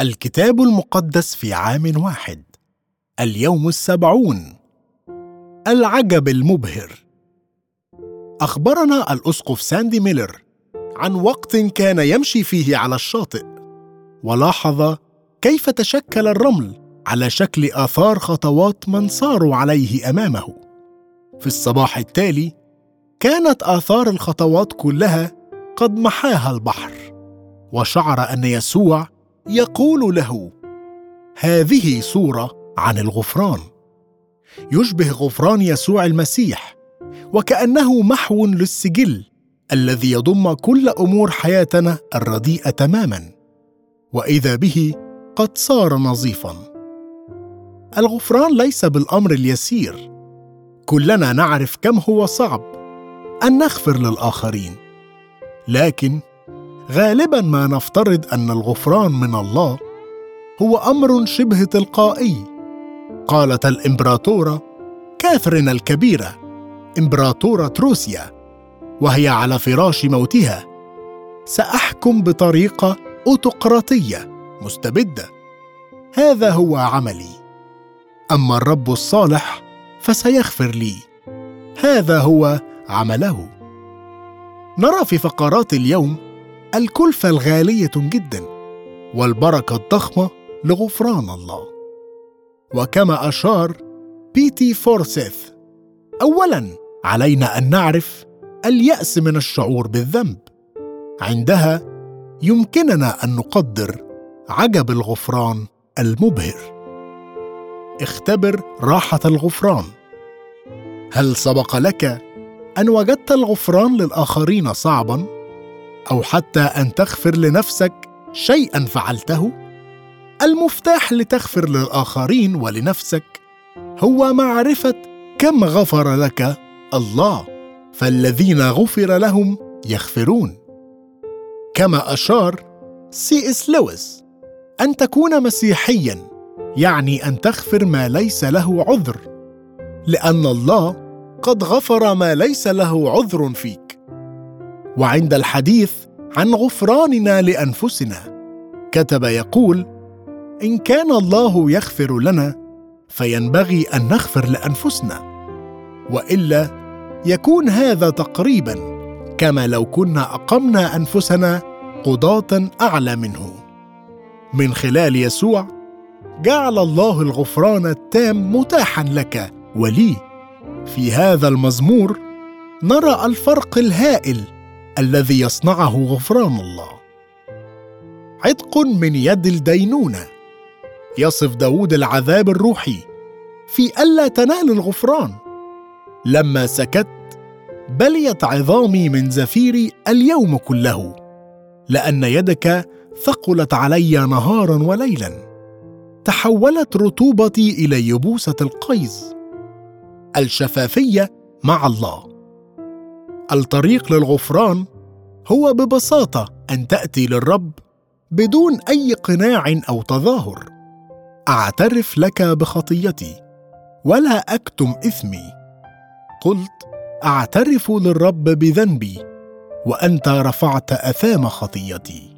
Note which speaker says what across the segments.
Speaker 1: الكتاب المقدس في عام واحد. اليوم السبعون. العجب المبهر. أخبرنا الأسقف ساندي ميلر عن وقت كان يمشي فيه على الشاطئ ولاحظ كيف تشكل الرمل على شكل آثار خطوات من ساروا عليه أمامه. في الصباح التالي كانت آثار الخطوات كلها قد محاها البحر وشعر أن يسوع يقول له هذه صوره عن الغفران. يشبه غفران يسوع المسيح وكأنه محو للسجل الذي يضم كل أمور حياتنا الرديئة تماما وإذا به قد صار نظيفا. الغفران ليس بالأمر اليسير. كلنا نعرف كم هو صعب أن نغفر للآخرين لكن غالبا ما نفترض أن الغفران من الله هو أمر شبه تلقائي. قالت الإمبراطورة كاثرين الكبيرة إمبراطورة روسيا وهي على فراش موتها. سأحكم بطريقة اوتقراطيه مستبدة. هذا هو عملي. أما الرب الصالح فسيغفر لي. هذا هو عمله. نرى في فقرات اليوم الكلفة الغالية جدا والبركة الضخمة لغفران الله. وكما أشار بيتي فورسيث اولا علينا أن نعرف اليأس من الشعور بالذنب. عندها يمكننا أن نقدر عجب الغفران المبهر. اختبر راحة الغفران. هل سبق لك أن وجدت الغفران للآخرين صعبا؟ أو حتى أن تغفر لنفسك شيئا فعلته؟ المفتاح لتغفر للآخرين ولنفسك هو معرفة كم غفر لك الله فالذين غفر لهم يغفرون. كما أشار سي إس لويس أن تكون مسيحيا يعني أن تغفر ما ليس له عذر لأن الله قد غفر ما ليس له عذر فيك. وعند الحديث عن غفراننا لأنفسنا. كتب يقول إن كان الله يغفر لنا فينبغي أن نغفر لأنفسنا. وإلا يكون هذا تقريبا كما لو كنا أقمنا أنفسنا قضاة أعلى منه. من خلال يسوع جعل الله الغفران التام متاحا لك ولي. في هذا المزمور نرى الفرق الهائل الذي يصنعه غفران الله. عتق من يد الدينونة. يصف داود العذاب الروحي في ألا تنال الغفران. لما سكت بليت عظامي من زفيري اليوم كله لأن يدك ثقلت علي نهارا وليلا. تحولت رطوبتي إلى يبوسة القيظ الشفافية مع الله. الطريق للغفران هو ببساطة أن تأتي للرب بدون أي قناع أو تظاهر. أعترف لك بخطيتي ولا أكتم إثمي. قلت أعترف للرب بذنبي وأنت رفعت أثام خطيتي.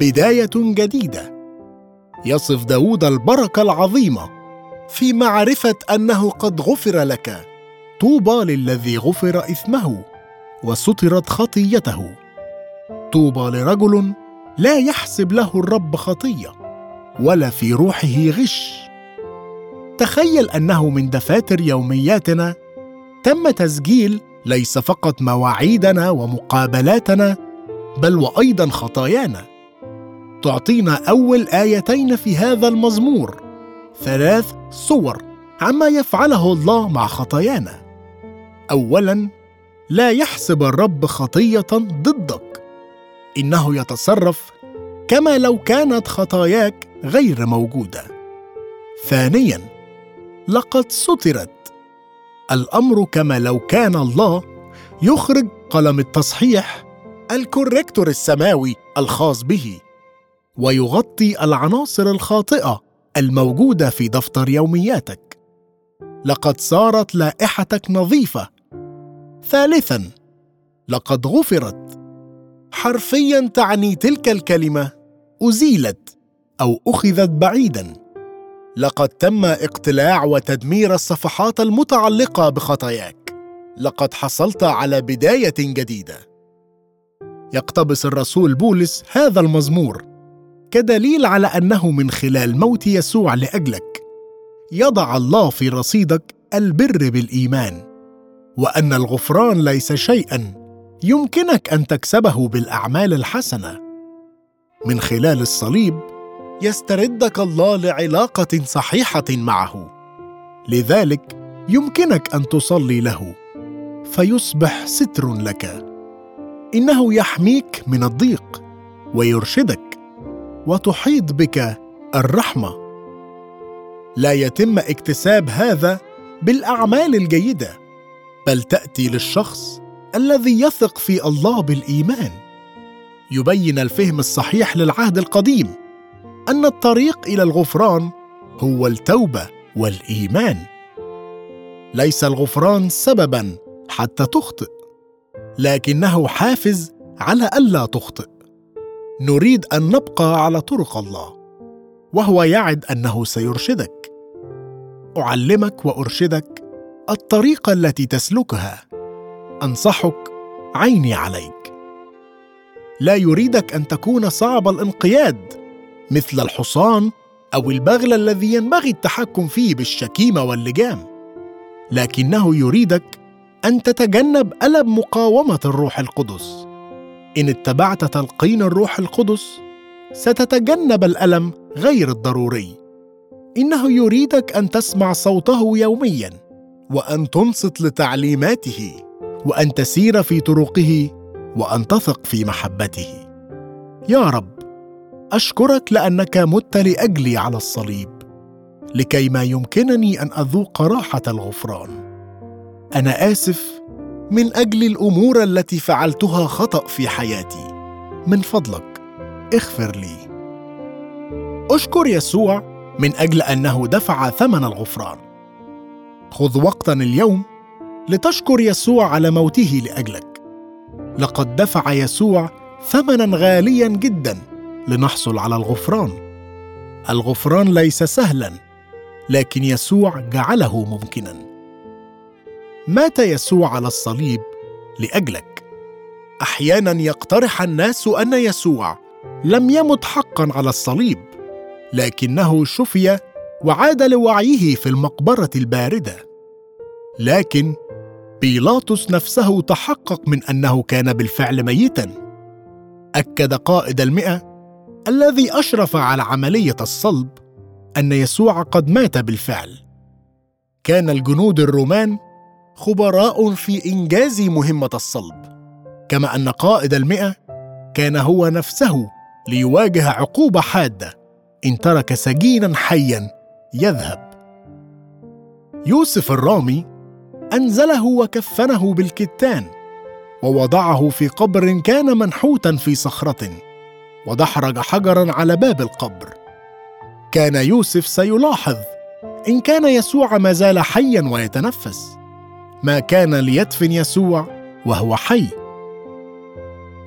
Speaker 1: بداية جديدة. يصف داود البركة العظيمة في معرفة أنه قد غفر لك. طوبى للذي غفر إثمه وسترت خطيته. طوبى لرجل لا يحسب له الرب خطية ولا في روحه غش. تخيل أنه من دفاتر يومياتنا تم تسجيل ليس فقط مواعيدنا ومقابلاتنا بل وأيضا خطايانا. تعطينا أول آيتين في هذا المزمور ثلاث صور عما يفعله الله مع خطايانا. اولا لا يحسب الرب خطية ضدك. إنه يتصرف كما لو كانت خطاياك غير موجودة. ثانيا لقد سترت. الأمر كما لو كان الله يخرج قلم التصحيح الكوريكتور السماوي الخاص به ويغطي العناصر الخاطئة الموجودة في دفتر يومياتك. لقد صارت لائحتك نظيفة ثالثا لقد غفرت. حرفيا تعني تلك الكلمة أزيلت أو أخذت بعيدا. لقد تم اقتلاع وتدمير الصفحات المتعلقة بخطاياك. لقد حصلت على بداية جديدة. يقتبس الرسول بولس هذا المزمور كدليل على أنه من خلال موت يسوع لأجلك. يضع الله في رصيدك البر بالإيمان. وأن الغفران ليس شيئا يمكنك أن تكسبه بالأعمال الحسنة. من خلال الصليب يستردك الله لعلاقة صحيحة معه. لذلك يمكنك أن تصلي له فيصبح ستر لك. إنه يحميك من الضيق ويرشدك وتحيط بك الرحمة. لا يتم اكتساب هذا بالأعمال الجيدة. بل تأتي للشخص الذي يثق في الله بالإيمان. يبين الفهم الصحيح للعهد القديم أن الطريق إلى الغفران هو التوبة والإيمان. ليس الغفران سببا حتى تخطئ لكنه حافز على ألا تخطئ. نريد أن نبقى على طرق الله وهو يعد أنه سيرشدك. أعلمك وأرشدك الطريقة التي تسلكها. أنصحك عيني عليك. لا يريدك أن تكون صعب الانقياد مثل الحصان أو البغل الذي ينبغي التحكم فيه بالشكيمة واللجام. لكنه يريدك أن تتجنب ألم مقاومة الروح القدس. إن اتبعت تلقين الروح القدس ستتجنب الألم غير الضروري. إنه يريدك أن تسمع صوته يوميا. وأن تنصت لتعليماته وأن تسير في طرقه وأن تثق في محبته. يا رب أشكرك لأنك مت لأجلي على الصليب لكي ما يمكنني أن أذوق راحة الغفران. أنا آسف من أجل الأمور التي فعلتها خطأ في حياتي. من فضلك اغفر لي. أشكر يسوع من أجل أنه دفع ثمن الغفران. خذ وقتا اليوم لتشكر يسوع على موته لأجلك. لقد دفع يسوع ثمنا غاليا جدا لنحصل على الغفران. الغفران ليس سهلا لكن يسوع جعله ممكنا. مات يسوع على الصليب لأجلك. أحيانا يقترح الناس أن يسوع لم يمت حقا على الصليب لكنه شفي وعاد لوعيه في المقبرة الباردة. لكن بيلاطس نفسه تحقق من أنه كان بالفعل ميتا. أكد قائد المئة الذي أشرف على عملية الصلب أن يسوع قد مات بالفعل. كان الجنود الرومان خبراء في إنجاز مهمة الصلب كما أن قائد المئة كان هو نفسه ليواجه عقوبة حادة إن ترك سجينا حيا يذهب. يوسف الرامي أنزله وكفنه بالكتان ووضعه في قبر كان منحوتا في صخرة ودحرج حجرا على باب القبر. كان يوسف سيلاحظ إن كان يسوع ما زال حيا ويتنفس. ما كان ليدفن يسوع وهو حي.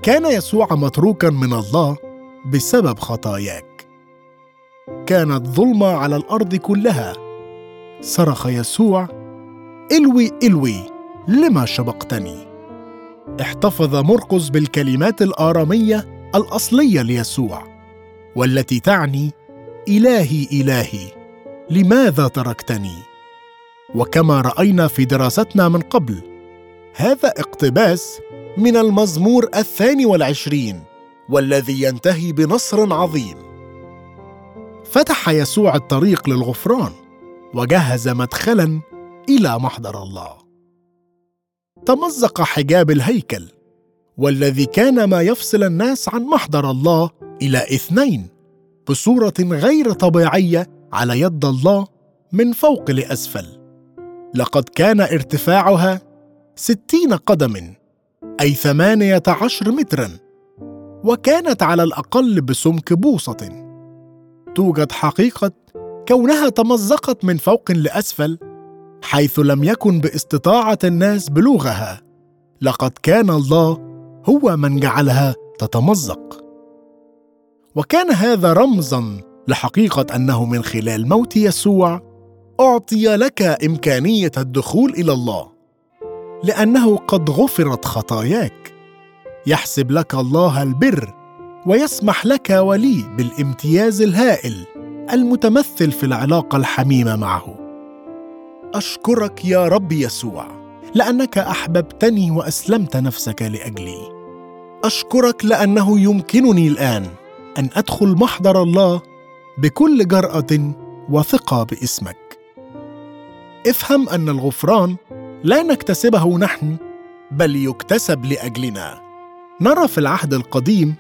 Speaker 1: كان يسوع متروكا من الله بسبب خطاياك. كانت ظلمة على الأرض كلها. صرخ يسوع إلوي إلوي لما شبقتني؟ احتفظ مرقس بالكلمات الآرامية الأصلية ليسوع والتي تعني إلهي إلهي لماذا تركتني؟ وكما رأينا في دراستنا من قبل هذا اقتباس من المزمور الثاني والعشرين والذي ينتهي بنصر عظيم. فتح يسوع الطريق للغفران وجهز مدخلا إلى محضر الله. تمزق حجاب الهيكل والذي كان ما يفصل الناس عن محضر الله إلى إثنين بصورة غير طبيعية على يد الله من فوق لاسفل لقد كان ارتفاعها ستين قدم أي ثمانية عشر مترا وكانت على الأقل بسمك بوصة. توجد حقيقة كونها تمزقت من فوق لاسفل حيث لم يكن باستطاعة الناس بلوغها لقد كان الله هو من جعلها تتمزق. وكان هذا رمزا لحقيقة أنه من خلال موت يسوع أعطي لك إمكانية الدخول إلى الله لأنه قد غفرت خطاياك. يحسب لك الله البر ويسمح لك ولي بالامتياز الهائل المتمثل في العلاقة الحميمة معه. أشكرك يا رب يسوع لأنك أحببتني وأسلمت نفسك لأجلي. أشكرك لأنه يمكنني الآن أن أدخل محضر الله بكل جرأة وثقة باسمك. افهم أن الغفران لا نكتسبه نحن بل يكتسب لأجلنا. نرى في العهد القديم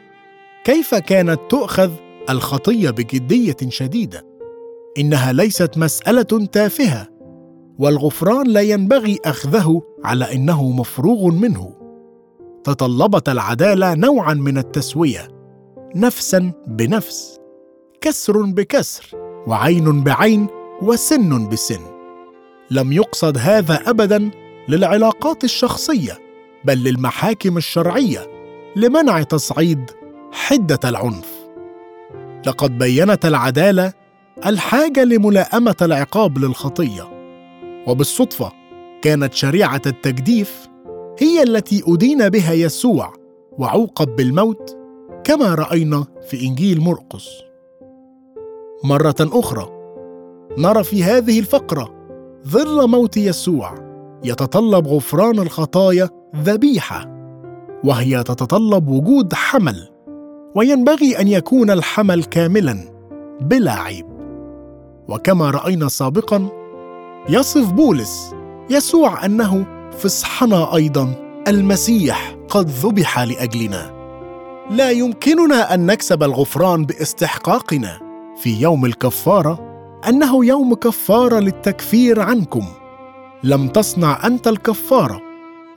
Speaker 1: كيف كانت تؤخذ الخطية بجدية شديدة إنها ليست مسألة تافهة. والغفران لا ينبغي أخذه على إنه مفروغ منه. تطلبت العدالة نوعا من التسوية نفسا بنفس كسر بكسر وعين بعين وسن بسن. لم يقصد هذا ابدا للعلاقات الشخصية بل للمحاكم الشرعية لمنع تصعيد حدة العنف. لقد بينت العدالة الحاجة لملائمة العقاب للخطية. وبالصدفة كانت شريعة التجديف هي التي أدين بها يسوع وعوقب بالموت كما رأينا في إنجيل مرقس. مرة أخرى نرى في هذه الفقرة ظل موت يسوع يتطلب غفران الخطايا ذبيحة وهي تتطلب وجود حمل وينبغي أن يكون الحمل كاملا بلا عيب. وكما رأينا سابقا يصف بولس. يسوع أنه فصحنا أيضا. المسيح قد ذبح لأجلنا. لا يمكننا أن نكسب الغفران باستحقاقنا في يوم الكفارة أنه يوم كفارة للتكفير عنكم. لم تصنع أنت الكفارة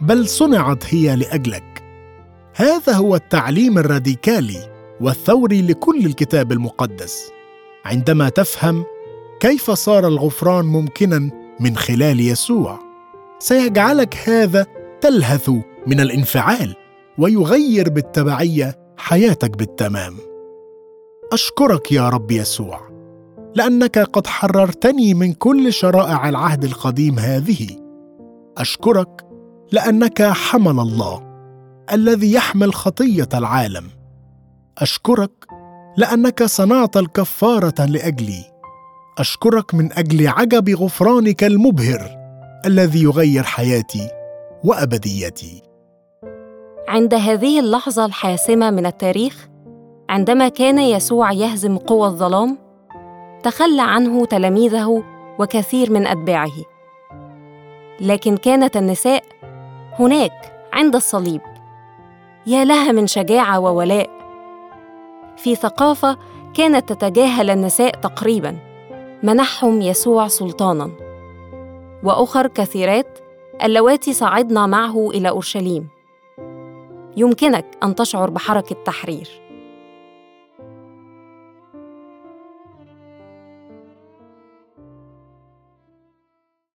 Speaker 1: بل صنعت هي لأجلك. هذا هو التعليم الراديكالي والثوري لكل الكتاب المقدس. عندما تفهم كيف صار الغفران ممكنا من خلال يسوع؟ سيجعلك هذا تلهث من الانفعال ويغير بالتبعية حياتك بالتمام. أشكرك يا رب يسوع لأنك قد حررتني من كل شرائع العهد القديم هذه. أشكرك لأنك حمل الله الذي يحمل خطية العالم. أشكرك لأنك صنعت الكفارة لأجلي. أشكرك من أجل عجب غفرانك المبهر الذي يغير حياتي وأبديتي.
Speaker 2: عند هذه اللحظة الحاسمة من التاريخ عندما كان يسوع يهزم قوى الظلام تخلى عنه تلاميذه وكثير من أتباعه. لكن كانت النساء هناك عند الصليب. يا لها من شجاعة وولاء. في ثقافة كانت تتجاهل النساء تقريبا. منحهم يسوع سلطانا. وأخر كثيرات اللواتي صعدن معه إلى أورشليم. يمكنك أن تشعر بحركة تحرير.